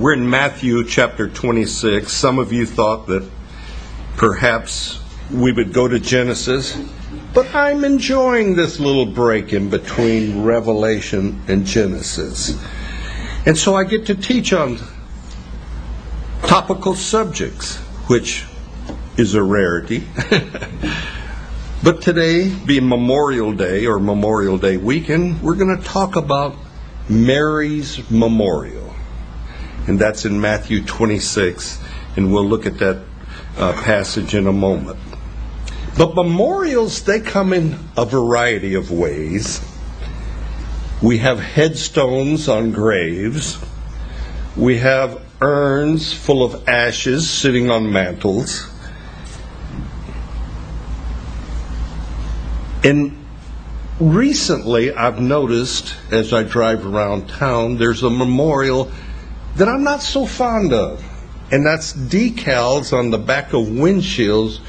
we're in Matthew chapter 26. Some of you thought that perhaps we would go to Genesis, but I'm enjoying this little break in between Revelation and Genesis. And so I get to teach on topical subjects, which is a rarity. but today, being Memorial Day or Memorial Day weekend, we're going to talk about Mary's Memorial. And that's in Matthew 26, and we'll look at that uh, passage in a moment. But memorials, they come in a variety of ways. We have headstones on graves. We have urns full of ashes sitting on mantles. And recently, I've noticed as I drive around town, there's a memorial that I'm not so fond of. And that's decals on the back of windshields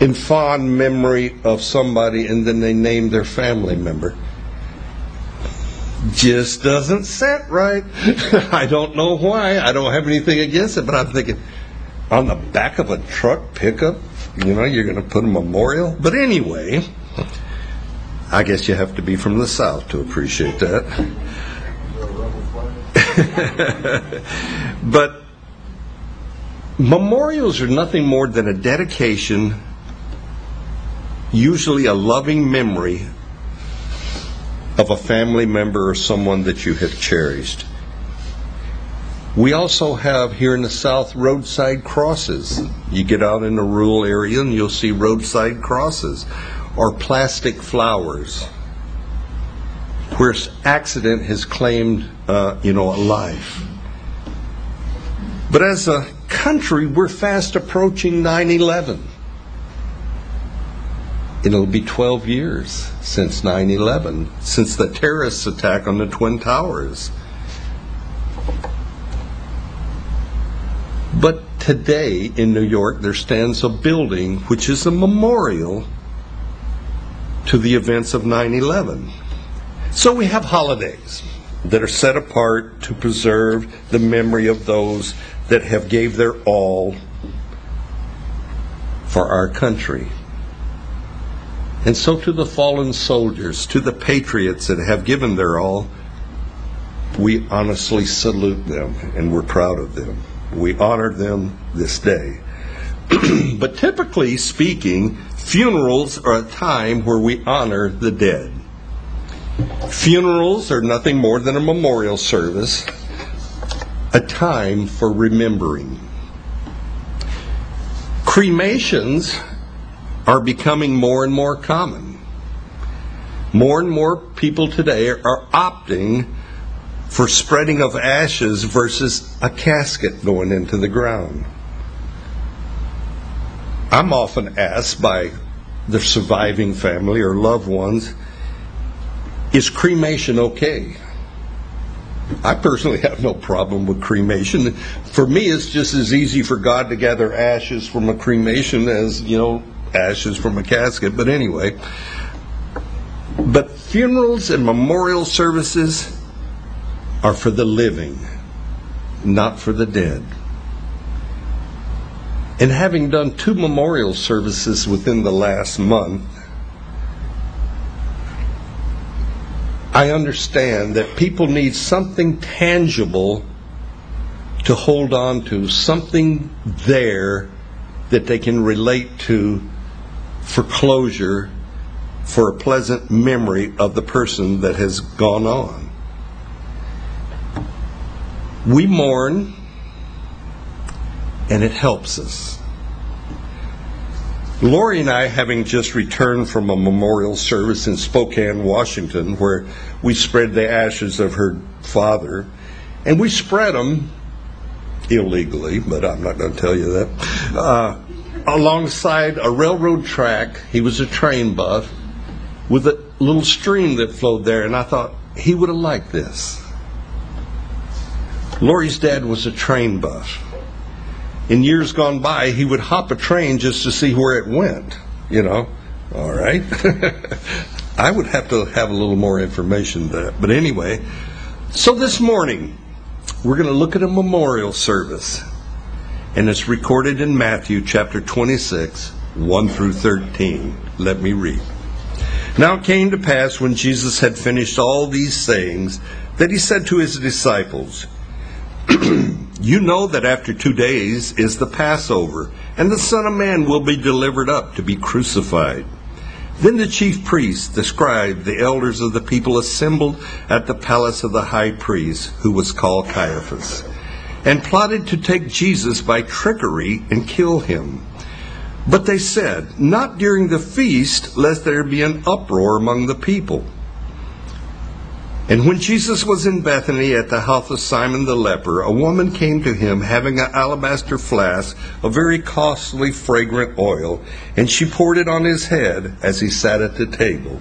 in fond memory of somebody, and then they name their family member. Just doesn't set right. I don't know why. I don't have anything against it, but I'm thinking on the back of a truck pickup, you know, you're going to put a memorial. But anyway, I guess you have to be from the South to appreciate that. but memorials are nothing more than a dedication, usually a loving memory of a family member or someone that you have cherished. We also have here in the South roadside crosses. You get out in a rural area and you'll see roadside crosses or plastic flowers where accident has claimed, uh, you know, a life. But as a country, we're fast approaching 9 11. It'll be 12 years since 9 11, since the terrorist attack on the Twin Towers. But today in New York, there stands a building which is a memorial to the events of 9 11. So we have holidays that are set apart to preserve the memory of those that have gave their all for our country. And so to the fallen soldiers, to the patriots that have given their all, we honestly salute them and we're proud of them. We honor them this day. but typically speaking, funerals are a time where we honor the dead. Funerals are nothing more than a memorial service, a time for remembering. Cremations are becoming more and more common. More and more people today are opting for spreading of ashes versus a casket going into the ground. I'm often asked by the surviving family or loved ones, is cremation okay? I personally have no problem with cremation. For me, it's just as easy for God to gather ashes from a cremation as, you know, ashes from a casket. But anyway, but funerals and memorial services are for the living, not for the dead. And having done two memorial services within the last month, I understand that people need something tangible to hold on to, something there that they can relate to for closure, for a pleasant memory of the person that has gone on. We mourn, and it helps us. Lori and I, having just returned from a memorial service in Spokane, Washington, where we spread the ashes of her father, and we spread them illegally, but I'm not going to tell you that, uh, alongside a railroad track. He was a train buff with a little stream that flowed there, and I thought he would have liked this. Lori's dad was a train buff in years gone by, he would hop a train just to see where it went. You know, all right. I would have to have a little more information there. But anyway, so this morning, we're going to look at a memorial service. And it's recorded in Matthew chapter 26, 1 through 13. Let me read. Now it came to pass when Jesus had finished all these sayings that he said to his disciples, You know that after two days is the Passover, and the Son of Man will be delivered up to be crucified. Then the chief priests, the scribes, the elders of the people assembled at the palace of the high priest, who was called Caiaphas, and plotted to take Jesus by trickery and kill him. But they said, Not during the feast, lest there be an uproar among the people. And when Jesus was in Bethany at the house of Simon the leper, a woman came to him having an alabaster flask of very costly fragrant oil, and she poured it on his head as he sat at the table.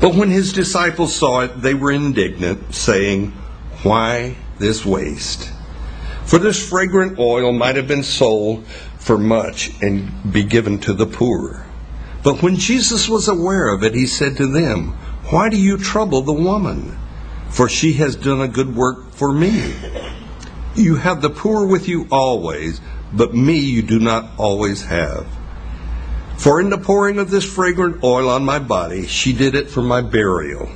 But when his disciples saw it, they were indignant, saying, Why this waste? For this fragrant oil might have been sold for much and be given to the poor. But when Jesus was aware of it, he said to them, why do you trouble the woman? For she has done a good work for me. You have the poor with you always, but me you do not always have. For in the pouring of this fragrant oil on my body, she did it for my burial.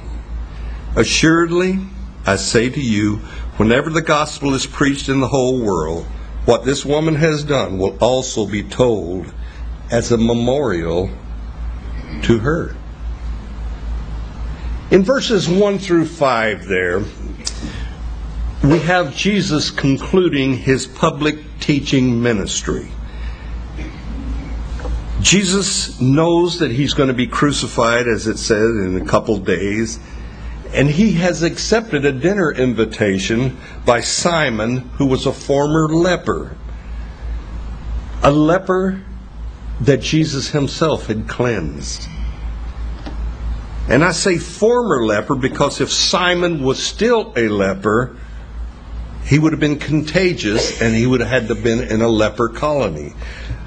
Assuredly, I say to you, whenever the gospel is preached in the whole world, what this woman has done will also be told as a memorial to her. In verses 1 through 5, there, we have Jesus concluding his public teaching ministry. Jesus knows that he's going to be crucified, as it says, in a couple days, and he has accepted a dinner invitation by Simon, who was a former leper. A leper that Jesus himself had cleansed. And I say former leper because if Simon was still a leper, he would have been contagious and he would have had to have been in a leper colony.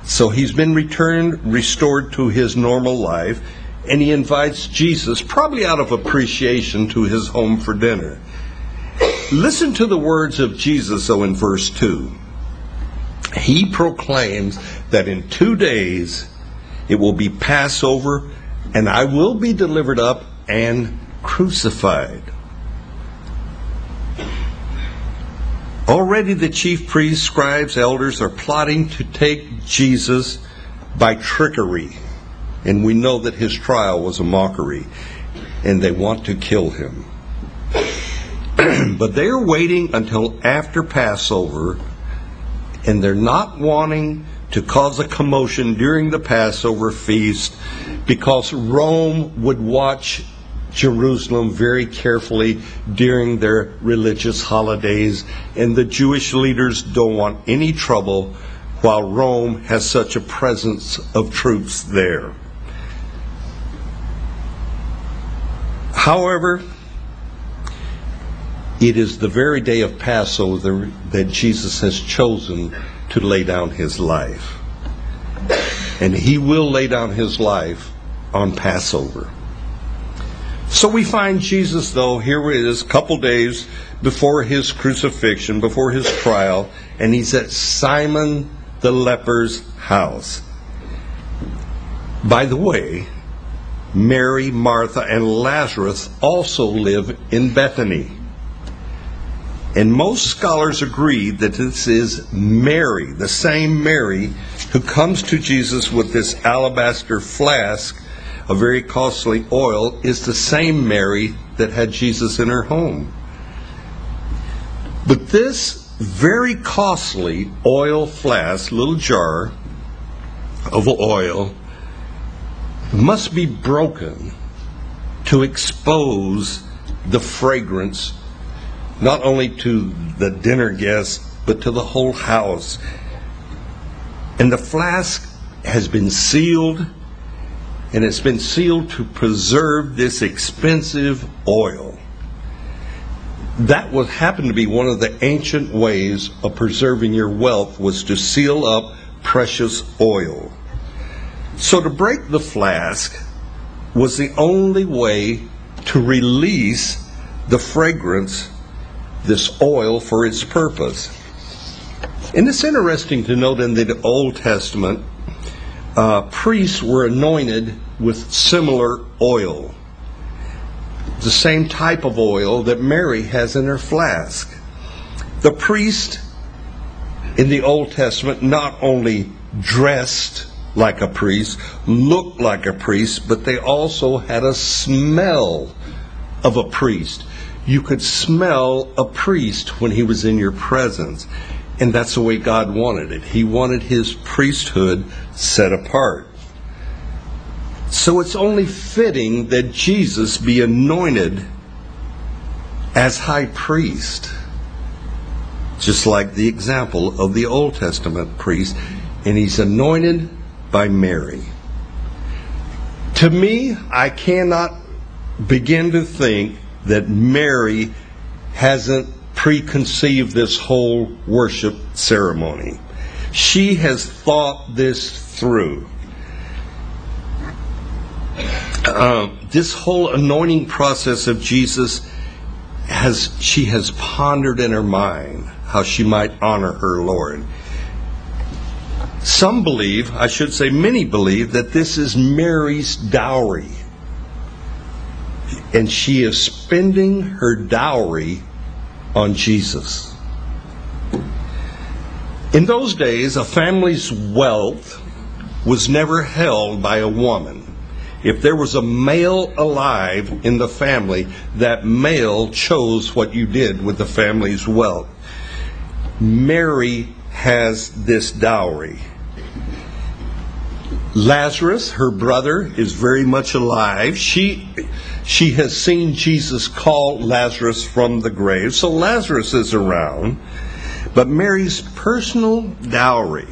So he's been returned, restored to his normal life, and he invites Jesus, probably out of appreciation, to his home for dinner. Listen to the words of Jesus, though, in verse 2. He proclaims that in two days it will be Passover and I will be delivered up and crucified. Already the chief priests, scribes, elders are plotting to take Jesus by trickery. And we know that his trial was a mockery. And they want to kill him. but they're waiting until after Passover. And they're not wanting to cause a commotion during the Passover feast because Rome would watch Jerusalem very carefully during their religious holidays, and the Jewish leaders don't want any trouble while Rome has such a presence of troops there. However, it is the very day of Passover that Jesus has chosen to lay down his life. And he will lay down his life on Passover. So we find Jesus, though, here it is, a couple days before his crucifixion, before his trial, and he's at Simon the leper's house. By the way, Mary, Martha, and Lazarus also live in Bethany. And most scholars agree that this is Mary, the same Mary who comes to Jesus with this alabaster flask of very costly oil, is the same Mary that had Jesus in her home. But this very costly oil flask, little jar of oil, must be broken to expose the fragrance not only to the dinner guests, but to the whole house. And the flask has been sealed, and it's been sealed to preserve this expensive oil. That would happen to be one of the ancient ways of preserving your wealth was to seal up precious oil. So to break the flask was the only way to release the fragrance this oil for its purpose. And it's interesting to note in the Old Testament, uh, priests were anointed with similar oil. The same type of oil that Mary has in her flask. The priest in the Old Testament not only dressed like a priest, looked like a priest, but they also had a smell of a priest. You could smell a priest when he was in your presence. And that's the way God wanted it. He wanted his priesthood set apart. So it's only fitting that Jesus be anointed as high priest. Just like the example of the Old Testament priest. And he's anointed by Mary. To me, I cannot begin to think that Mary hasn't preconceived this whole worship ceremony. She has thought this through. Uh, this whole anointing process of Jesus has she has pondered in her mind how she might honor her Lord. Some believe, I should say many believe, that this is Mary's dowry. And she is spending her dowry on Jesus. In those days, a family's wealth was never held by a woman. If there was a male alive in the family, that male chose what you did with the family's wealth. Mary has this dowry. Lazarus, her brother, is very much alive. She, she has seen Jesus call Lazarus from the grave, so Lazarus is around. But Mary's personal dowry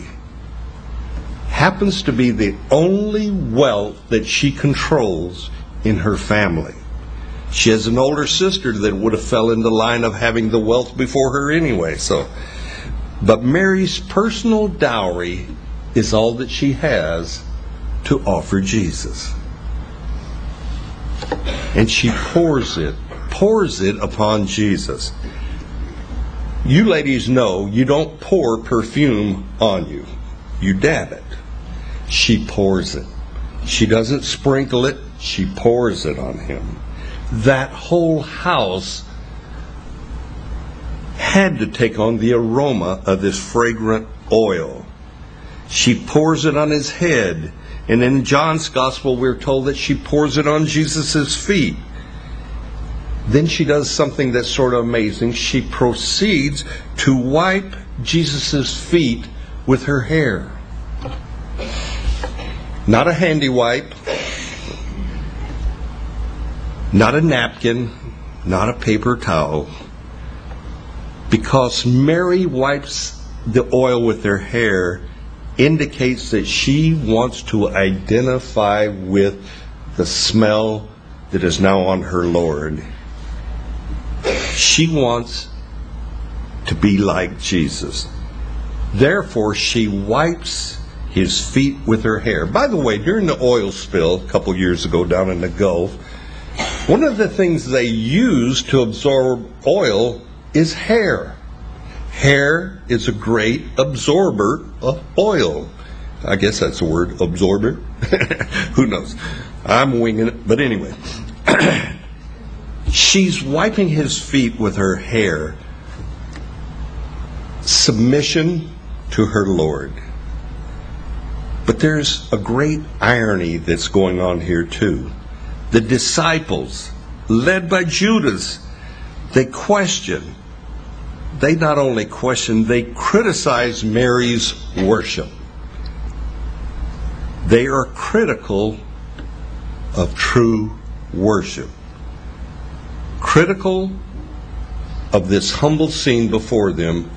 happens to be the only wealth that she controls in her family. She has an older sister that would have fell in the line of having the wealth before her anyway. So, but Mary's personal dowry is all that she has to offer Jesus. And she pours it, pours it upon Jesus. You ladies know you don't pour perfume on you, you dab it. She pours it. She doesn't sprinkle it, she pours it on him. That whole house had to take on the aroma of this fragrant oil. She pours it on his head. And in John's gospel, we're told that she pours it on Jesus' feet. Then she does something that's sort of amazing. She proceeds to wipe Jesus' feet with her hair. Not a handy wipe, not a napkin, not a paper towel. Because Mary wipes the oil with her hair, indicates that she wants to identify with the smell that is now on her Lord. She wants to be like Jesus. Therefore, she wipes his feet with her hair. By the way, during the oil spill a couple years ago down in the Gulf, one of the things they use to absorb oil is hair. Hair is a great absorber of oil. I guess that's the word, absorber. Who knows? I'm winging it, but anyway. She's wiping his feet with her hair. Submission to her Lord. But there's a great irony that's going on here, too. The disciples, led by Judas, they question they not only question, they criticize Mary's worship. They are critical of true worship. Critical of this humble scene before them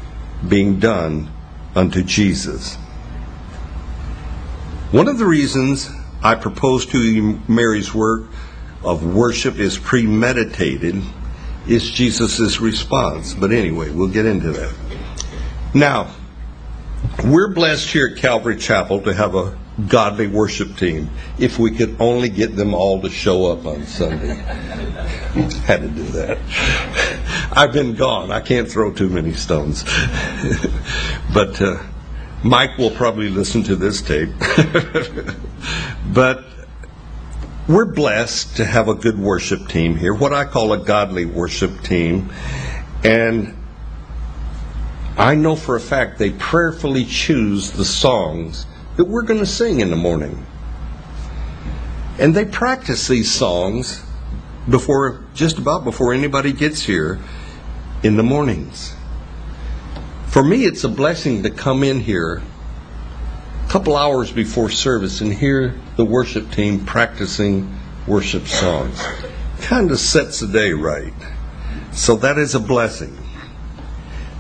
being done unto Jesus. One of the reasons I propose to you Mary's work of worship is premeditated is Jesus' response. But anyway, we'll get into that. Now, we're blessed here at Calvary Chapel to have a godly worship team. If we could only get them all to show up on Sunday. Had to do that. I've been gone. I can't throw too many stones. but uh, Mike will probably listen to this tape. but we're blessed to have a good worship team here, what I call a godly worship team. And I know for a fact they prayerfully choose the songs that we're going to sing in the morning. And they practice these songs before just about before anybody gets here in the mornings. For me, it's a blessing to come in here couple hours before service and hear the worship team practicing worship songs. Kind of sets the day right. So that is a blessing.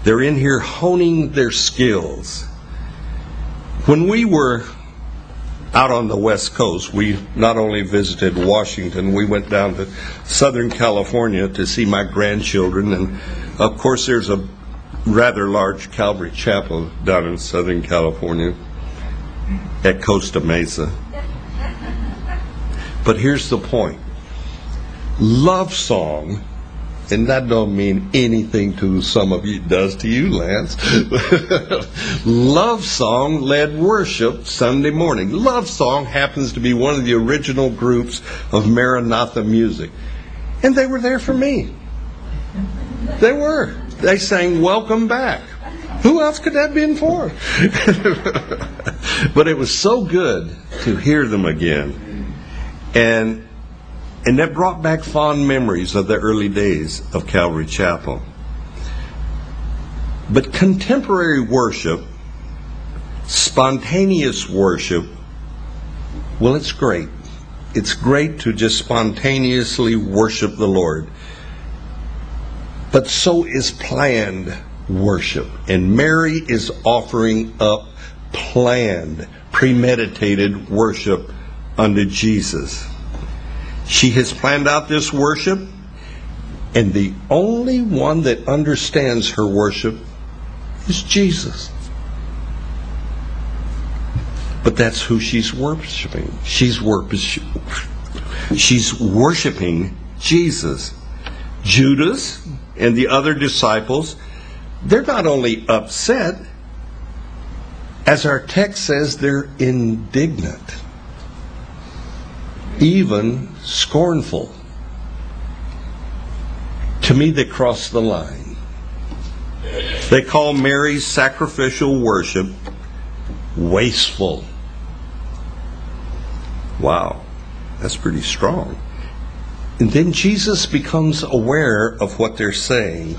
They're in here honing their skills. When we were out on the West Coast, we not only visited Washington, we went down to Southern California to see my grandchildren. And of course, there's a rather large Calvary Chapel down in Southern California at Costa Mesa. But here's the point love song and that don't mean anything to some of you. It does to you, Lance. Love Song led worship Sunday morning. Love Song happens to be one of the original groups of Maranatha music. And they were there for me. They were. They sang Welcome Back. Who else could that have been for? but it was so good to hear them again. And and that brought back fond memories of the early days of Calvary Chapel. But contemporary worship, spontaneous worship, well, it's great. It's great to just spontaneously worship the Lord. But so is planned worship. And Mary is offering up planned, premeditated worship unto Jesus. She has planned out this worship, and the only one that understands her worship is Jesus. But that's who she's worshiping. She's she's worshiping Jesus. Judas and the other disciples, they're not only upset, as our text says, they're indignant even scornful. To me, they cross the line. They call Mary's sacrificial worship wasteful. Wow, that's pretty strong. And then Jesus becomes aware of what they're saying.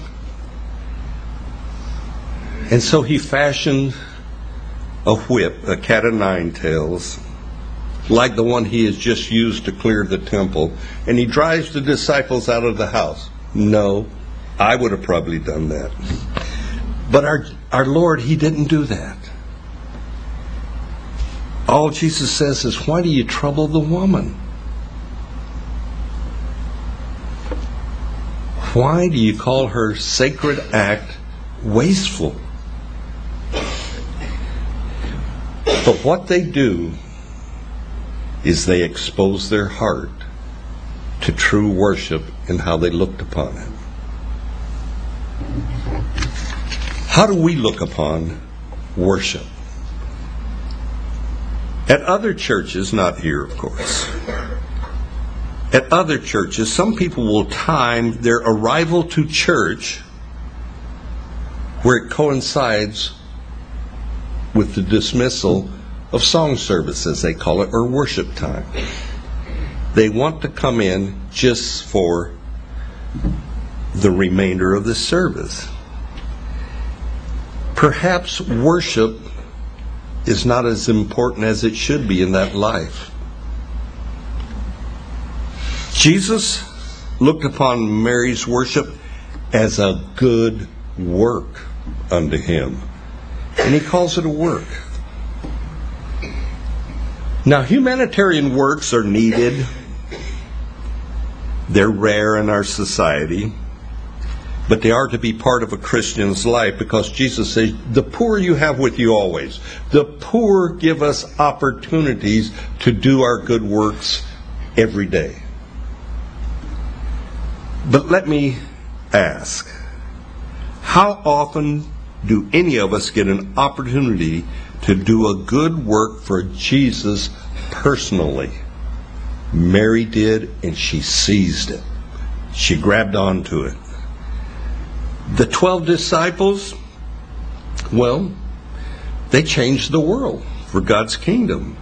And so he fashioned a whip, a cat o' nine tails, like the one he has just used to clear the temple, and he drives the disciples out of the house. No, I would have probably done that. But our, our Lord, he didn't do that. All Jesus says is, Why do you trouble the woman? Why do you call her sacred act wasteful? But what they do is they expose their heart to true worship and how they looked upon it. How do we look upon worship? At other churches, not here, of course, at other churches, some people will time their arrival to church where it coincides with the dismissal of song service, as they call it, or worship time. They want to come in just for the remainder of the service. Perhaps worship is not as important as it should be in that life. Jesus looked upon Mary's worship as a good work unto him. And he calls it a work. Now, humanitarian works are needed, they're rare in our society, but they are to be part of a Christian's life because Jesus says, The poor you have with you always. The poor give us opportunities to do our good works every day. But let me ask How often do any of us get an opportunity to do a good work for Jesus personally? Mary did, and she seized it. She grabbed onto it. The 12 disciples, well, they changed the world for God's kingdom.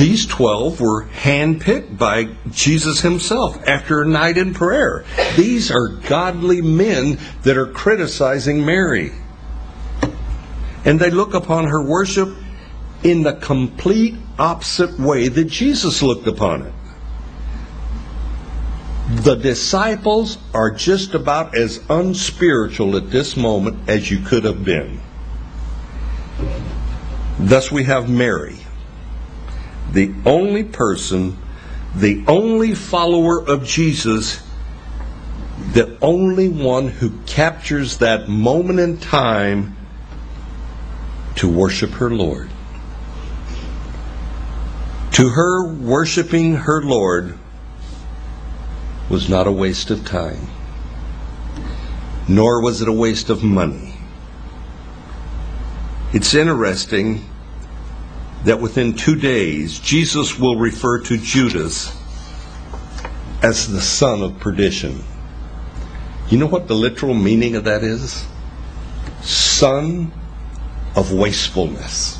These 12 were handpicked by Jesus himself after a night in prayer. These are godly men that are criticizing Mary. And they look upon her worship in the complete opposite way that Jesus looked upon it. The disciples are just about as unspiritual at this moment as you could have been. Thus, we have Mary, the only person, the only follower of Jesus, the only one who captures that moment in time to worship her Lord. To her, worshiping her Lord was not a waste of time, nor was it a waste of money. It's interesting that within two days, Jesus will refer to Judas as the son of perdition. You know what the literal meaning of that is? Son of wastefulness.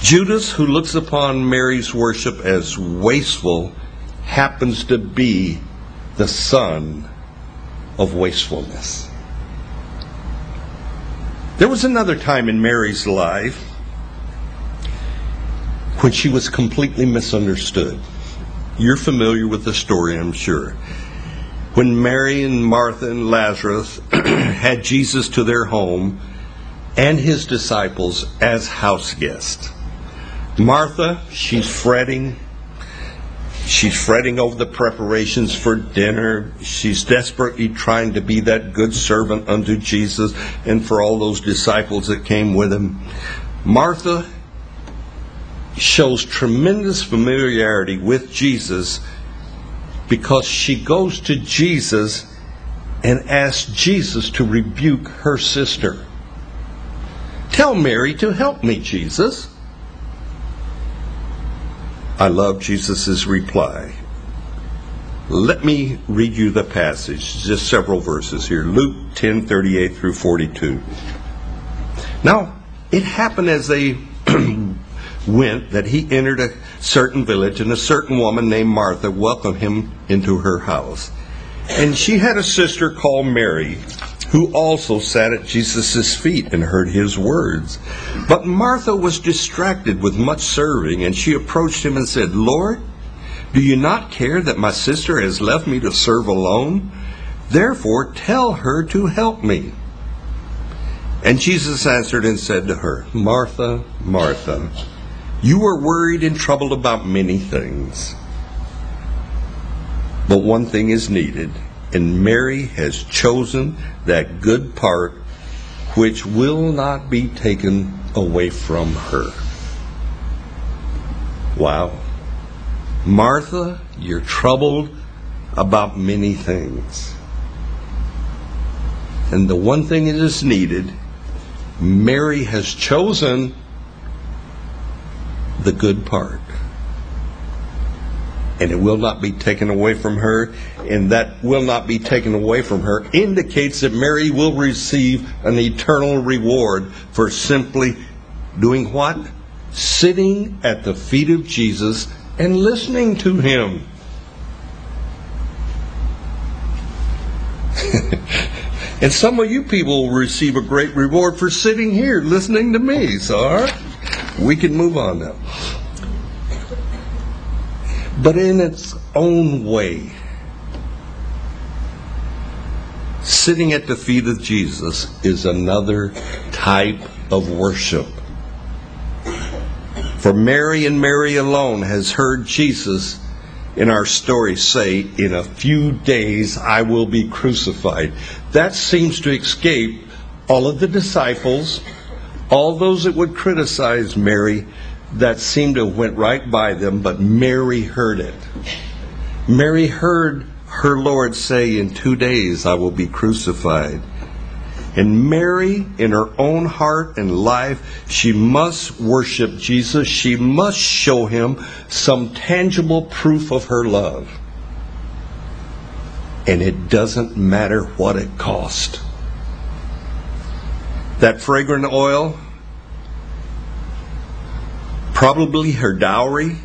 Judas, who looks upon Mary's worship as wasteful, happens to be the son of wastefulness. There was another time in Mary's life when she was completely misunderstood. You're familiar with the story, I'm sure. When Mary and Martha and Lazarus had Jesus to their home and his disciples as house guests. Martha, she's fretting. She's fretting over the preparations for dinner. She's desperately trying to be that good servant unto Jesus and for all those disciples that came with him. Martha shows tremendous familiarity with Jesus because she goes to Jesus and asks Jesus to rebuke her sister. Tell Mary to help me, Jesus. I love Jesus' reply. Let me read you the passage, just several verses here. Luke 10 38 through 42. Now, it happened as they went that he entered a certain village, and a certain woman named Martha welcomed him into her house. And she had a sister called Mary, who also sat at Jesus' feet and heard his words. But Martha was distracted with much serving, and she approached him and said, Lord, do you not care that my sister has left me to serve alone? Therefore, tell her to help me. And Jesus answered and said to her, Martha, Martha, you are worried and troubled about many things. But one thing is needed, and Mary has chosen that good part which will not be taken away from her. Wow. Martha, you're troubled about many things. And the one thing that is needed, Mary has chosen the good part. And it will not be taken away from her, and that will not be taken away from her indicates that Mary will receive an eternal reward for simply doing what? Sitting at the feet of Jesus and listening to him. and some of you people will receive a great reward for sitting here listening to me. So, all right, we can move on now but in its own way. Sitting at the feet of Jesus is another type of worship. For Mary and Mary alone has heard Jesus in our story say, In a few days I will be crucified. That seems to escape all of the disciples, all those that would criticize Mary, that seemed to have went right by them, but Mary heard it. Mary heard her Lord say, In two days I will be crucified. And Mary, in her own heart and life, she must worship Jesus. She must show him some tangible proof of her love. And it doesn't matter what it cost. That fragrant oil, probably her dowry,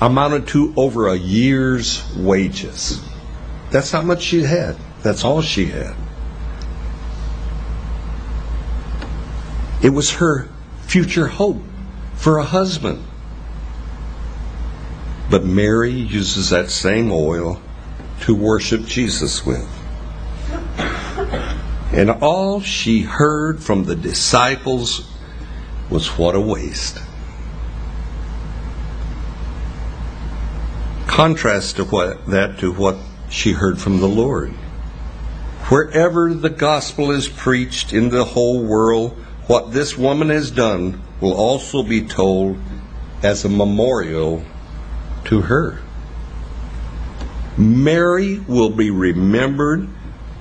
amounted to over a year's wages. That's how much she had. That's all she had. It was her future hope for a husband. But Mary uses that same oil to worship Jesus with. And all she heard from the disciples was what a waste. Contrast to what, that to what she heard from the Lord. Wherever the gospel is preached in the whole world, what this woman has done will also be told as a memorial to her. Mary will be remembered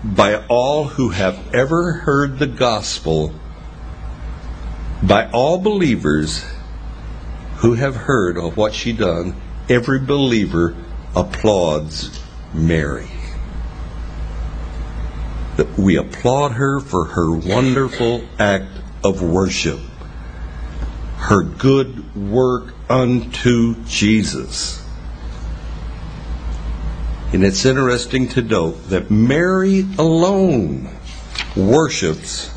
by all who have ever heard the gospel, by all believers who have heard of what she done. Every believer applauds Mary. We applaud her for her wonderful act of worship, her good work unto Jesus. And it's interesting to note that Mary alone worships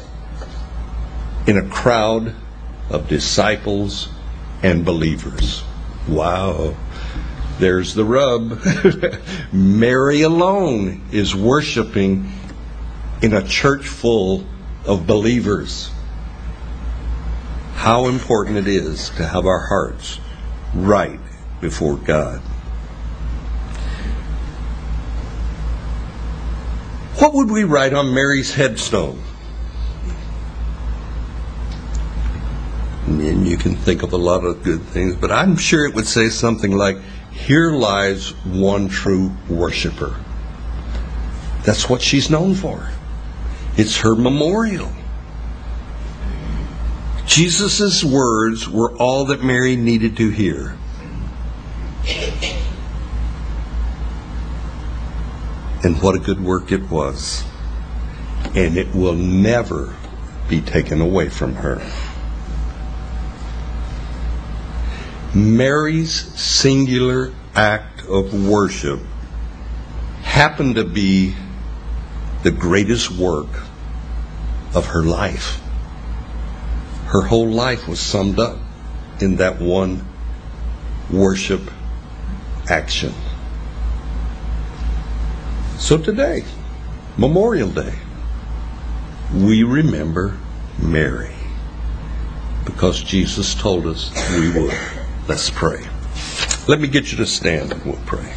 in a crowd of disciples and believers. Wow. There's the rub. Mary alone is worshiping in a church full of believers how important it is to have our hearts right before God. What would we write on Mary's headstone? And you can think of a lot of good things, but I'm sure it would say something like, Here lies one true worshiper. That's what she's known for. It's her memorial. Jesus' words were all that Mary needed to hear. And what a good work it was. And it will never be taken away from her. Mary's singular act of worship happened to be the greatest work of her life her whole life was summed up in that one worship action. So today, Memorial Day, we remember Mary because Jesus told us we would. Let's pray. Let me get you to stand and we'll pray.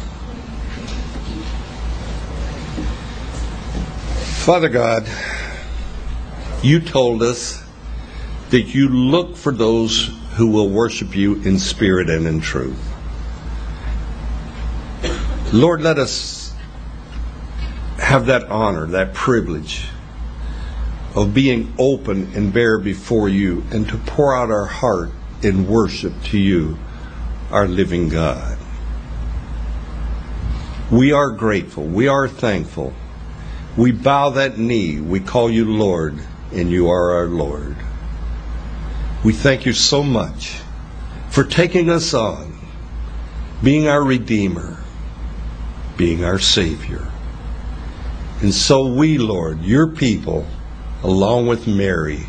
Father God, you told us that you look for those who will worship you in spirit and in truth. Lord, let us have that honor, that privilege of being open and bare before you and to pour out our heart in worship to you, our living God. We are grateful. We are thankful. We bow that knee. We call you Lord, and you are our Lord. We thank you so much for taking us on, being our Redeemer, being our Savior. And so we, Lord, your people, along with Mary,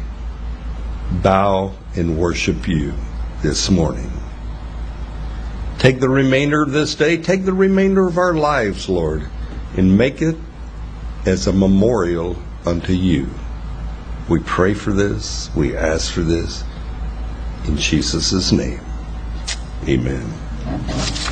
bow and worship you this morning. Take the remainder of this day, take the remainder of our lives, Lord, and make it as a memorial unto you. We pray for this, we ask for this in Jesus' name, amen.